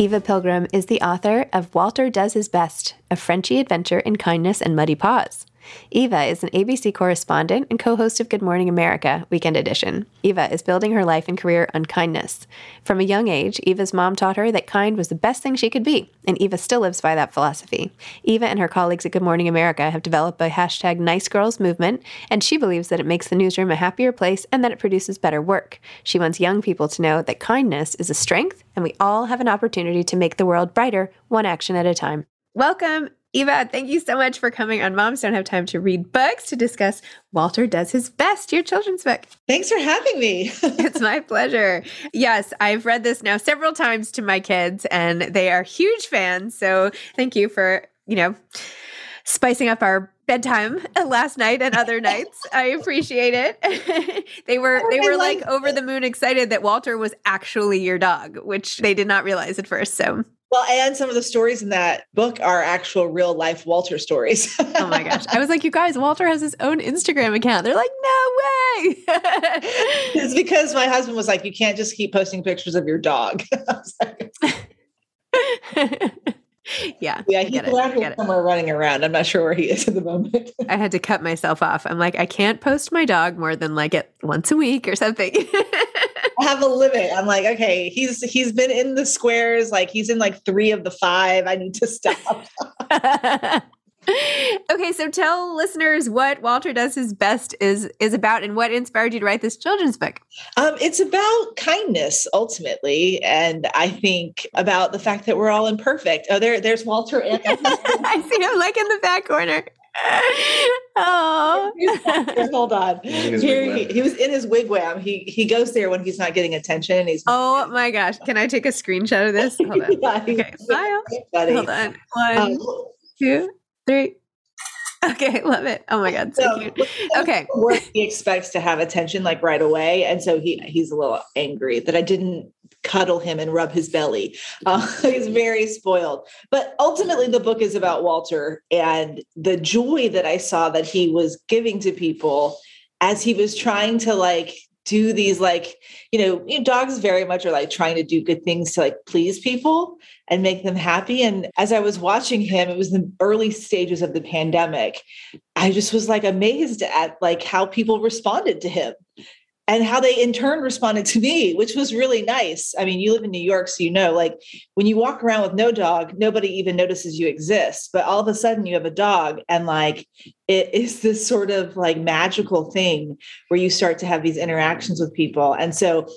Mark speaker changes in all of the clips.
Speaker 1: Eva Pilgrim is the author of Walter Does His Best, a Frenchy adventure in kindness and muddy paws. Eva is an ABC correspondent and co host of Good Morning America, Weekend Edition. Eva is building her life and career on kindness. From a young age, Eva's mom taught her that kind was the best thing she could be, and Eva still lives by that philosophy. Eva and her colleagues at Good Morning America have developed a hashtag Nice Girls movement, and she believes that it makes the newsroom a happier place and that it produces better work. She wants young people to know that kindness is a strength, and we all have an opportunity to make the world brighter, one action at a time. Welcome, Eva, thank you so much for coming on Moms Don't Have Time to Read Books to discuss Walter Does His Best, your children's book.
Speaker 2: Thanks for having me.
Speaker 1: it's my pleasure. Yes, I've read this now several times to my kids, and they are huge fans. So thank you for, you know, spicing up our bedtime last night and other nights. I appreciate it. they were oh, they were like over the moon excited that Walter was actually your dog, which they did not realize at first. So
Speaker 2: well, and some of the stories in that book are actual real life Walter stories.
Speaker 1: oh my gosh. I was like, you guys, Walter has his own Instagram account. They're like, no way.
Speaker 2: it's because my husband was like, you can't just keep posting pictures of your dog.
Speaker 1: yeah.
Speaker 2: Yeah, he's somewhere running around. I'm not sure where he is at the moment.
Speaker 1: I had to cut myself off. I'm like, I can't post my dog more than like it once a week or something
Speaker 2: have a limit. I'm like, okay, he's he's been in the squares, like he's in like three of the five. I need to stop.
Speaker 1: okay, so tell listeners what Walter does his best is is about and what inspired you to write this children's book.
Speaker 2: Um, it's about kindness ultimately, and I think about the fact that we're all imperfect. Oh, there, there's Walter.
Speaker 1: I see him like in the back corner oh,
Speaker 2: hold on. Here he, he, was in his wigwam. He he goes there when he's not getting attention, and he's.
Speaker 1: Oh my gosh! Can I take a screenshot of this? Hold on. yeah, okay, smile. Hold on. One, um, two, three. Okay, love it. Oh my god, so, so cute. Okay,
Speaker 2: he expects to have attention like right away, and so he he's a little angry that I didn't cuddle him and rub his belly. Uh, he's very spoiled. But ultimately, the book is about Walter and the joy that I saw that he was giving to people as he was trying to like do these like you know, you know, dogs very much are like trying to do good things to like please people and make them happy and as i was watching him it was the early stages of the pandemic i just was like amazed at like how people responded to him and how they in turn responded to me, which was really nice. I mean, you live in New York, so you know, like when you walk around with no dog, nobody even notices you exist. But all of a sudden, you have a dog, and like it is this sort of like magical thing where you start to have these interactions with people. And so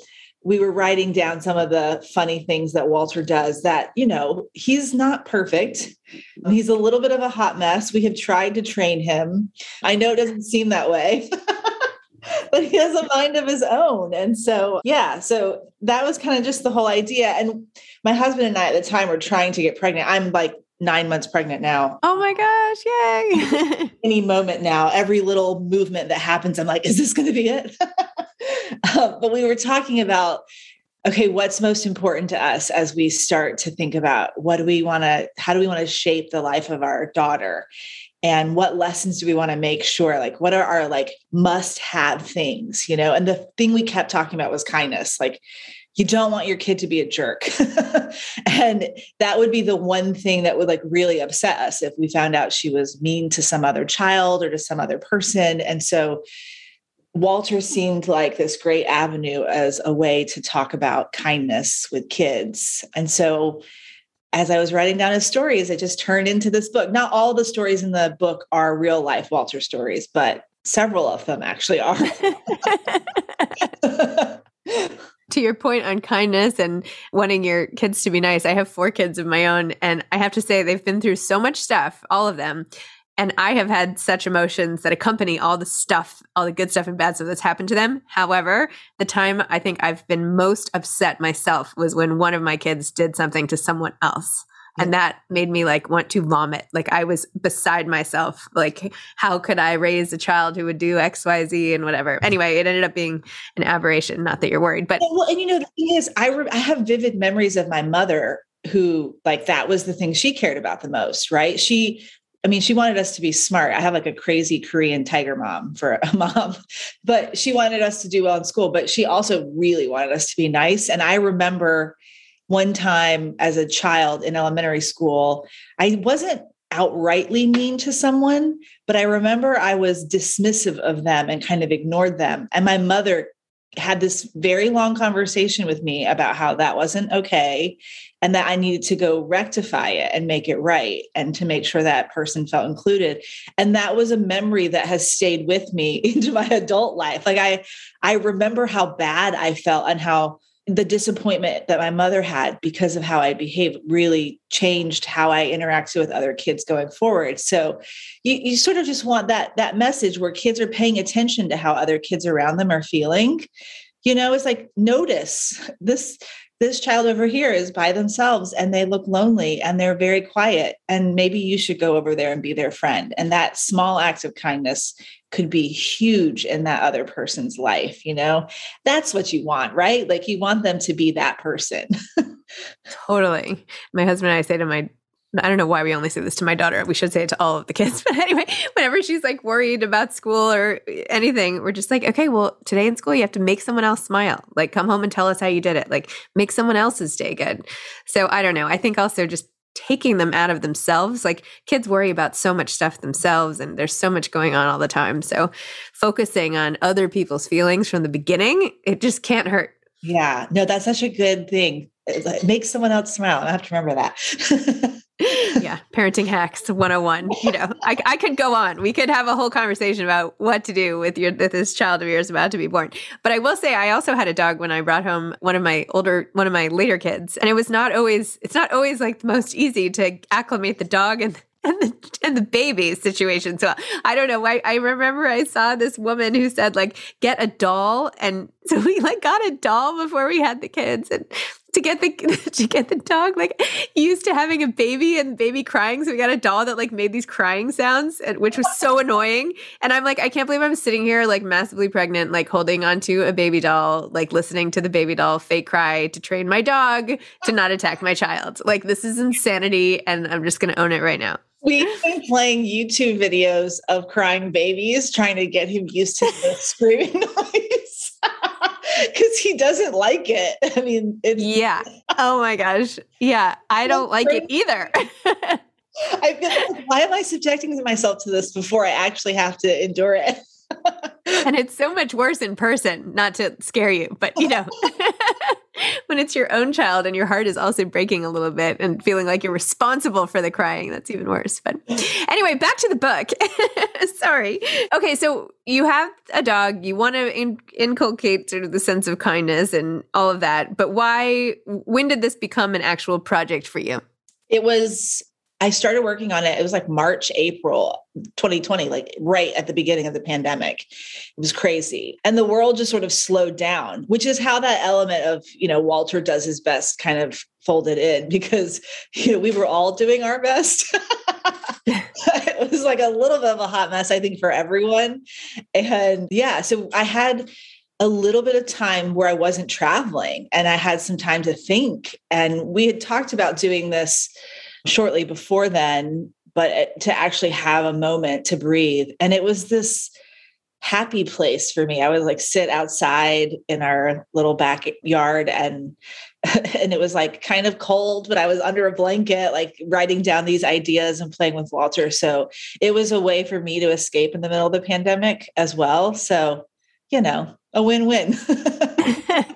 Speaker 2: we were writing down some of the funny things that Walter does that, you know, he's not perfect. He's a little bit of a hot mess. We have tried to train him. I know it doesn't seem that way. but he has a mind of his own. And so, yeah, so that was kind of just the whole idea. And my husband and I at the time were trying to get pregnant. I'm like nine months pregnant now.
Speaker 1: Oh my gosh,
Speaker 2: yay. Any moment now, every little movement that happens, I'm like, is this going to be it? Um, but we were talking about okay, what's most important to us as we start to think about what do we want to, how do we want to shape the life of our daughter? And what lessons do we want to make sure? Like, what are our like must have things, you know? And the thing we kept talking about was kindness. Like, you don't want your kid to be a jerk. and that would be the one thing that would like really upset us if we found out she was mean to some other child or to some other person. And so Walter seemed like this great avenue as a way to talk about kindness with kids. And so as I was writing down his stories, it just turned into this book. Not all the stories in the book are real life Walter stories, but several of them actually are.
Speaker 1: to your point on kindness and wanting your kids to be nice, I have four kids of my own, and I have to say they've been through so much stuff, all of them. And I have had such emotions that accompany all the stuff, all the good stuff and bad stuff that's happened to them. However, the time I think I've been most upset myself was when one of my kids did something to someone else. And that made me like want to vomit. Like i was beside myself like how could i raise a child who would do xyz and whatever? Anyway it ended up being an aberration not that you're worried but
Speaker 2: well and you know the thing is i re- i have vivid memories of my mother who like that was the thing she cared about the most right? She I mean, she wanted us to be smart. I have like a crazy Korean tiger mom for a mom, but she wanted us to do well in school. But she also really wanted us to be nice. And I remember one time as a child in elementary school, I wasn't outrightly mean to someone, but I remember I was dismissive of them and kind of ignored them. And my mother had this very long conversation with me about how that wasn't okay and that I needed to go rectify it and make it right and to make sure that person felt included. And that was a memory that has stayed with me into my adult life. Like I I remember how bad I felt and how the disappointment that my mother had because of how I behaved really changed how I interacted with other kids going forward. So you, you sort of just want that that message where kids are paying attention to how other kids around them are feeling. You know, it's like notice this this child over here is by themselves and they look lonely and they're very quiet and maybe you should go over there and be their friend and that small act of kindness could be huge in that other person's life you know that's what you want right like you want them to be that person
Speaker 1: totally my husband and i say to my I don't know why we only say this to my daughter. We should say it to all of the kids. But anyway, whenever she's like worried about school or anything, we're just like, okay, well, today in school, you have to make someone else smile. Like, come home and tell us how you did it. Like, make someone else's day good. So I don't know. I think also just taking them out of themselves. Like, kids worry about so much stuff themselves, and there's so much going on all the time. So focusing on other people's feelings from the beginning, it just can't hurt.
Speaker 2: Yeah. No, that's such a good thing. Make someone else smile. I have to remember that.
Speaker 1: yeah, parenting hacks 101. You know, I, I could go on. We could have a whole conversation about what to do with your with this child of yours about to be born. But I will say I also had a dog when I brought home one of my older one of my later kids. And it was not always it's not always like the most easy to acclimate the dog and and the and the baby situation. So I don't know. I, I remember I saw this woman who said like get a doll, and so we like got a doll before we had the kids, and to get the to get the dog like used to having a baby and baby crying. So we got a doll that like made these crying sounds and, which was so annoying. And i'm like i can't believe i'm sitting here like massively pregnant like holding onto a baby doll like listening to the baby doll fake cry to train my dog to not attack my child. Like this is insanity and i'm just to own it right now.
Speaker 2: We've been playing YouTube videos of crying babies, trying to get him used to the screaming noise because he doesn't like it. I mean,
Speaker 1: it's yeah. Oh my gosh. Yeah. I don't like it either.
Speaker 2: I feel like, why am I subjecting myself to this before I actually have to endure it?
Speaker 1: and it's so much worse in person, not to scare you, but you know, when it's your own child and your heart is also breaking a little bit and feeling like you're responsible for the crying, that's even worse. But anyway, back to the book. Sorry. Okay, so you have a dog, you want to in- inculcate sort of the sense of kindness and all of that, but why, when did this become an actual project for you?
Speaker 2: It was I started working on it. It was like March, April 2020, like right at the beginning of the pandemic. It was crazy. And the world just sort of slowed down, which is how that element of, you know, Walter does his best kind of folded in because, you know, we were all doing our best. it was like a little bit of a hot mess, I think, for everyone. And yeah, so I had a little bit of time where I wasn't traveling and I had some time to think. And we had talked about doing this shortly before then, but uh, to actually have a moment to breathe. And it was this happy place for me. I would like sit outside in our little backyard and and it was like kind of cold, but I was under a blanket, like writing down these ideas and playing with Walter. So it was a way for me to escape in the middle of the pandemic as well. So, you know, a win-win.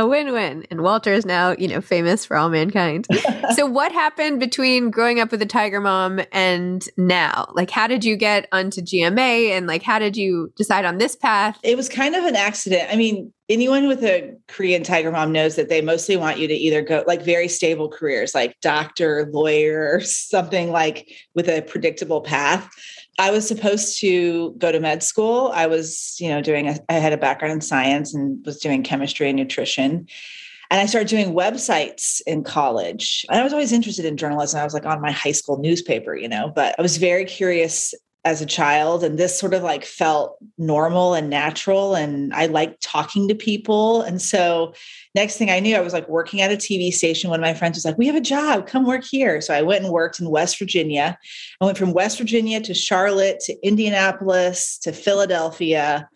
Speaker 1: a win-win. And walter is now you know famous for all mankind. So what happened between growing up with a tiger mom and now? Like how did you get onto gma and like how did you decide on this path?
Speaker 2: It was kind of an accident. I mean anyone with a korean tiger mom knows that they mostly want you to either go like very stable careers like doctor lawyer something like with a predictable path I was supposed to go to med school. I was, you know, doing, a, I had a background in science and was doing chemistry and nutrition. And I started doing websites in college. And I was always interested in journalism. I was like on my high school newspaper, you know, but I was very curious as a child and this sort of like felt normal and natural and i liked talking to people and so next thing i knew i was like working at a tv station one of my friends was like we have a job come work here. So i went and worked in west virginia. I went from west virginia to charlotte to indianapolis to philadelphia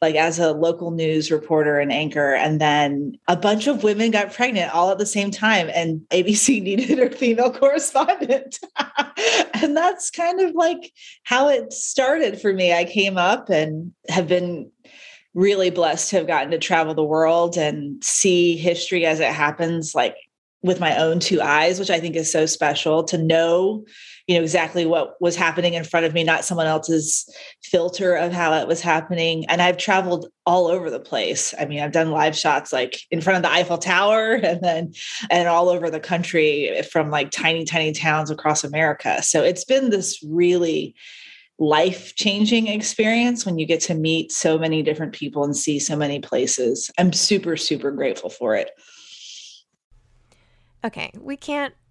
Speaker 2: like as a local news reporter and anchor. And then a bunch of women got pregnant all at the same time, and ABC needed a female correspondent. and that's kind of like how it started for me. I came up and have been really blessed to have gotten to travel the world and see history as it happens, like with my own two eyes, which I think is so special to know you know exactly what was happening in front of me not someone else's filter of how it was happening. And i've traveled all over the place. I mean i've done live shots like in front of the eiffel tower and then and all over the country from like tiny tiny towns across america. So it's been this really life changing experience when you get to meet so many different people and see so many places. I'm super super grateful for it
Speaker 1: Okay, we can't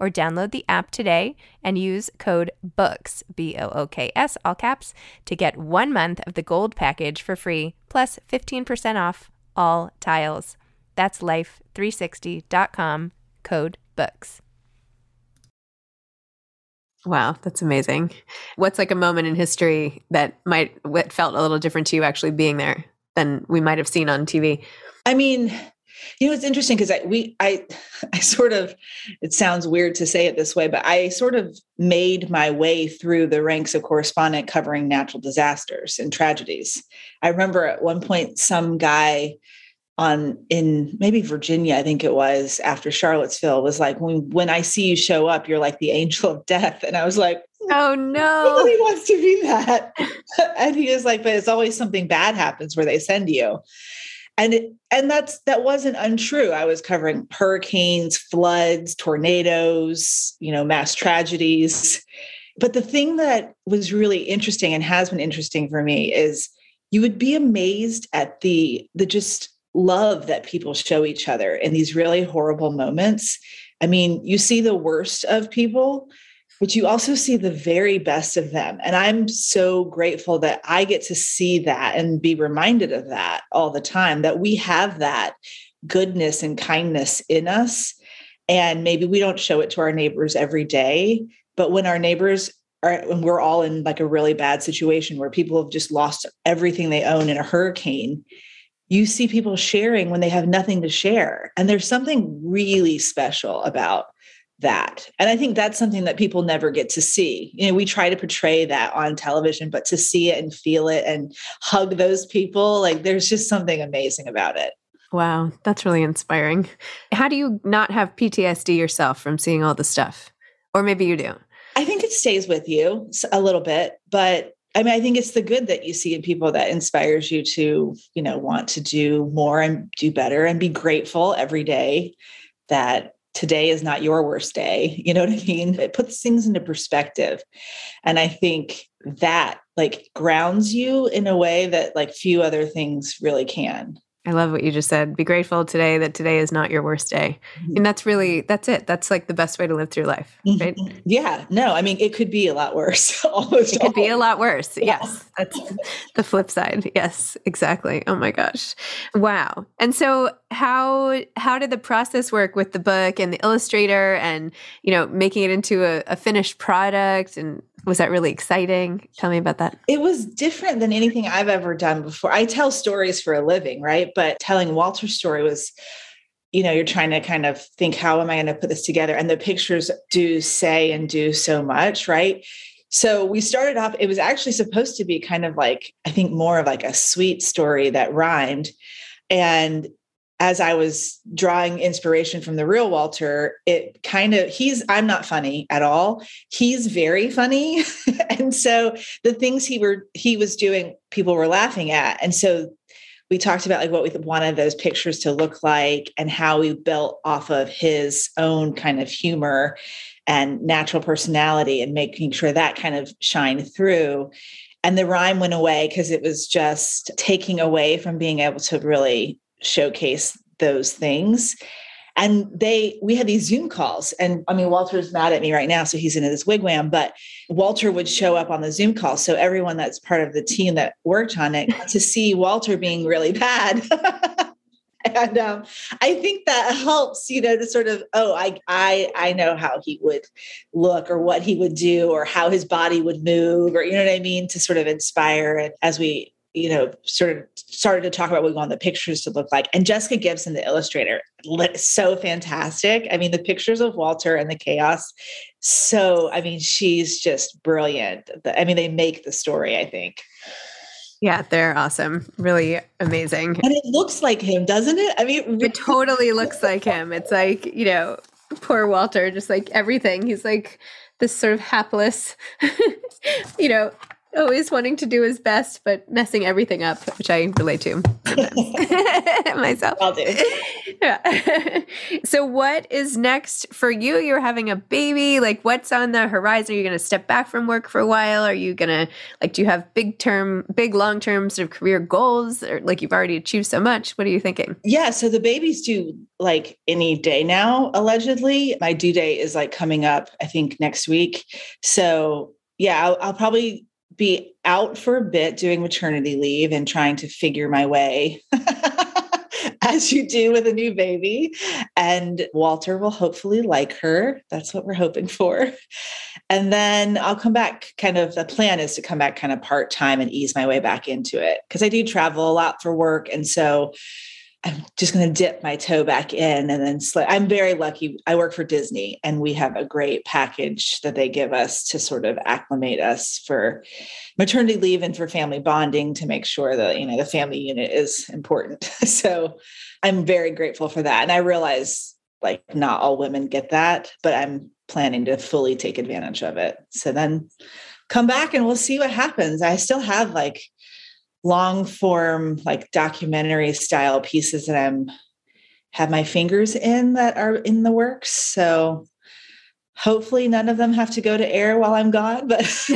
Speaker 1: or download the app today and use code BOOKS, B O O K S, all caps, to get one month of the gold package for free, plus 15% off all tiles. That's life360.com, code BOOKS. Wow, that's amazing. What's like a moment in history that might what felt a little different to you actually being there than we might have seen on TV?
Speaker 2: I mean, you know, it's interesting because I we I I sort of it sounds weird to say it this way, but I sort of made my way through the ranks of correspondent covering natural disasters and tragedies. I remember at one point some guy on in maybe Virginia, I think it was after Charlottesville, was like, when when I see you show up, you're like the angel of death. And I was like, hmm,
Speaker 1: Oh no.
Speaker 2: Nobody wants to be that. and he was like, but it's always something bad happens where they send you and it, and that's that wasn't untrue i was covering hurricanes floods tornadoes you know mass tragedies but the thing that was really interesting and has been interesting for me is you would be amazed at the the just love that people show each other in these really horrible moments. I mean, you see the worst of people, but you also see the very best of them. And I'm so grateful that I get to see that and be reminded of that all the time that we have that goodness and kindness in us. And maybe we don't show it to our neighbors every day, but when our neighbors are, when we're all in like a really bad situation where people have just lost everything they own in a hurricane, you see people sharing when they have nothing to share. And there's something really special about that. And I think that's something that people never get to see. You know, we try to portray that on television, but to see it and feel it and hug those people, like there's just something amazing about it.
Speaker 1: Wow, that's really inspiring. How do you not have PTSD yourself from seeing all the stuff? Or maybe you do.
Speaker 2: I think it stays with you a little bit, but I mean, I think it's the good that you see in people that inspires you to, you know, want to do more and do better and be grateful every day that today is not your worst day. You know what I mean? It puts things into perspective. And I think that like grounds you in a way that like few other things really can.
Speaker 1: I love what you just said. Be grateful today that today is not your worst day. Mm-hmm. And that's really that's it. That's like the best way to live through life, right?
Speaker 2: Mm-hmm. Yeah. No, I mean it could be a lot worse.
Speaker 1: Almost it could be a lot worse. Yeah. Yes. That's the flip side. Yes, exactly. Oh my gosh. Wow. And so how how did the process work with the book and the illustrator and you know making it into a, a finished product and was that really exciting? Tell me about that.
Speaker 2: It was different than anything I've ever done before. I tell stories for a living, right? But telling Walter's story was, you know, you're trying to kind of think, how am I going to put this together? And the pictures do say and do so much, right? So we started off, it was actually supposed to be kind of like, I think more of like a sweet story that rhymed. And as I was drawing inspiration from the real Walter, it kind of, he's, I'm not funny at all. He's very funny. and so the things he were, he was doing, people were laughing at. And so we talked about like what we wanted those pictures to look like and how we built off of his own kind of humor and natural personality and making sure that kind of shined through. And the rhyme went away because it was just taking away from being able to really showcase those things. And they we had these zoom calls and i mean walter's mad at me right now so he's in his wigwam but walter would show up on the zoom call so everyone that's part of the team that worked on it to see walter being really bad. And um, i think that helps you know to sort of oh i i i know how he would look or what he would do or how his body would move or you know what i mean to sort of inspire and as we you know, sort of started to talk about what we want the pictures to look like. And Jessica Gibson, the illustrator, so fantastic. I mean, the pictures of Walter and the chaos. So, I mean, she's just brilliant. I mean, they make the story, I think.
Speaker 1: Yeah, they're awesome. Really amazing.
Speaker 2: And it looks like him, doesn't it? I mean,
Speaker 1: it totally looks like him. It's like, you know, poor Walter, just like everything. He's like this sort of hapless, you know, always wanting to do his best, but messing everything up, which I relate to myself.
Speaker 2: I'll do.
Speaker 1: Yeah. so, what is next for you? You're having a baby. Like, what's on the horizon? Are you going to step back from work for a while? Are you going to, like, do you have big term, big long term sort of career goals? Or like you've already achieved so much? What are you thinking?
Speaker 2: Yeah. So, the baby's due like any day now, allegedly. My due date is like coming up, I think, next week. So, yeah, I'll, I'll probably be out for a bit doing maternity leave and trying to figure my way as you do with a new baby. And Walter will hopefully like her. That's what we're hoping for. And then I'll come back. Kind of the plan is to come back kind of part time and ease my way back into it because I do travel a lot for work. And so I'm just going to dip my toe back in and then. I'm very lucky. I work for Disney and we have a great package that they give us to sort of acclimate us for maternity leave and for family bonding to make sure that, you know, the family unit is important. so I'm very grateful for that. And I realize like not all women get that, but I'm planning to fully take advantage of it. So then come back and we'll see what happens. I still have like long form like documentary style pieces that I'm have my fingers in that are in the works. So hopefully none of them have to go to air while I'm gone, but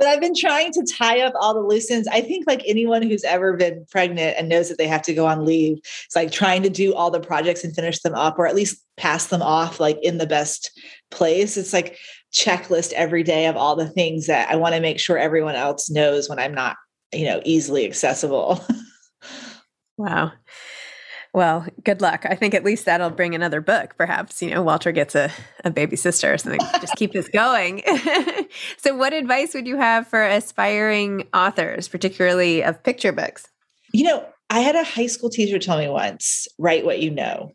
Speaker 2: but I've been trying to tie up all the loose ends. I think like anyone who's ever been pregnant and knows that they have to go on leave, it's like trying to do all the projects and finish them up or at least pass them off like in the best place. It's like checklist every day of all the things that I want to make sure everyone else knows when I'm not, you know, easily accessible.
Speaker 1: wow. Well, good luck. I think at least that'll bring another book. Perhaps, you know, Walter gets a, a baby sister or something. Just keep this going. so, what advice would you have for aspiring authors, particularly of picture books?
Speaker 2: You know, I had a high school teacher tell me once write what you know.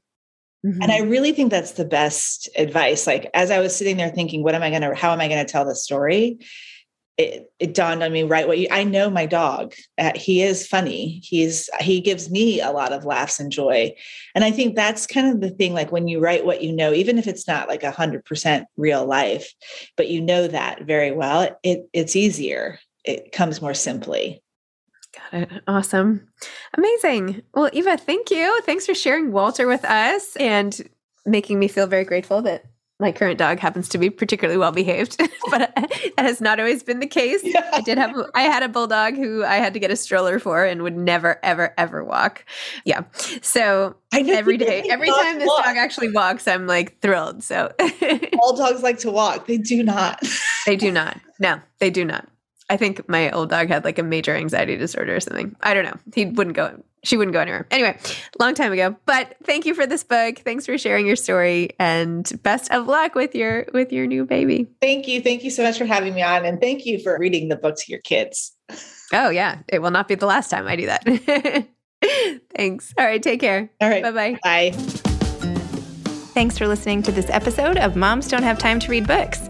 Speaker 2: Mm-hmm. And I mm-hmm. really think that's the best advice. Like, as I was sitting there thinking, what am I going to, how am I going to tell the story? It, it dawned on me right what you i know my dog uh, he is funny he's he gives me a lot of laughs and joy and i think that's kind of the thing like when you write what you know even if it's not like a hundred percent real life but you know that very well it it's easier it comes more simply
Speaker 1: Got it. Awesome. Amazing. Well, Eva, thank you. Thanks for sharing Walter with us and making me feel very grateful that my current dog happens to be particularly well behaved, but that has not always been the case. Yeah. I did have I had a bulldog who I had to get a stroller for and would never ever ever walk. Yeah. So every day every time this walk. dog actually walks I'm like thrilled. So
Speaker 2: all dogs like to walk. They do not.
Speaker 1: they do not. No, they do not. I think my old dog had like a major anxiety disorder or something. I don't know. He wouldn't go she wouldn't go anywhere. Anyway, long time ago. But thank you for this book. Thanks for sharing your story and best of luck with your with your new baby.
Speaker 2: Thank you. Thank you so much for having me on and thank you for reading the book to your kids.
Speaker 1: Oh yeah, it will not be the last time I do that. Thanks. All right, take care.
Speaker 2: All right.
Speaker 1: Bye-bye.
Speaker 2: Bye.
Speaker 1: Thanks for listening to this episode of Moms Don't Have Time to Read Books.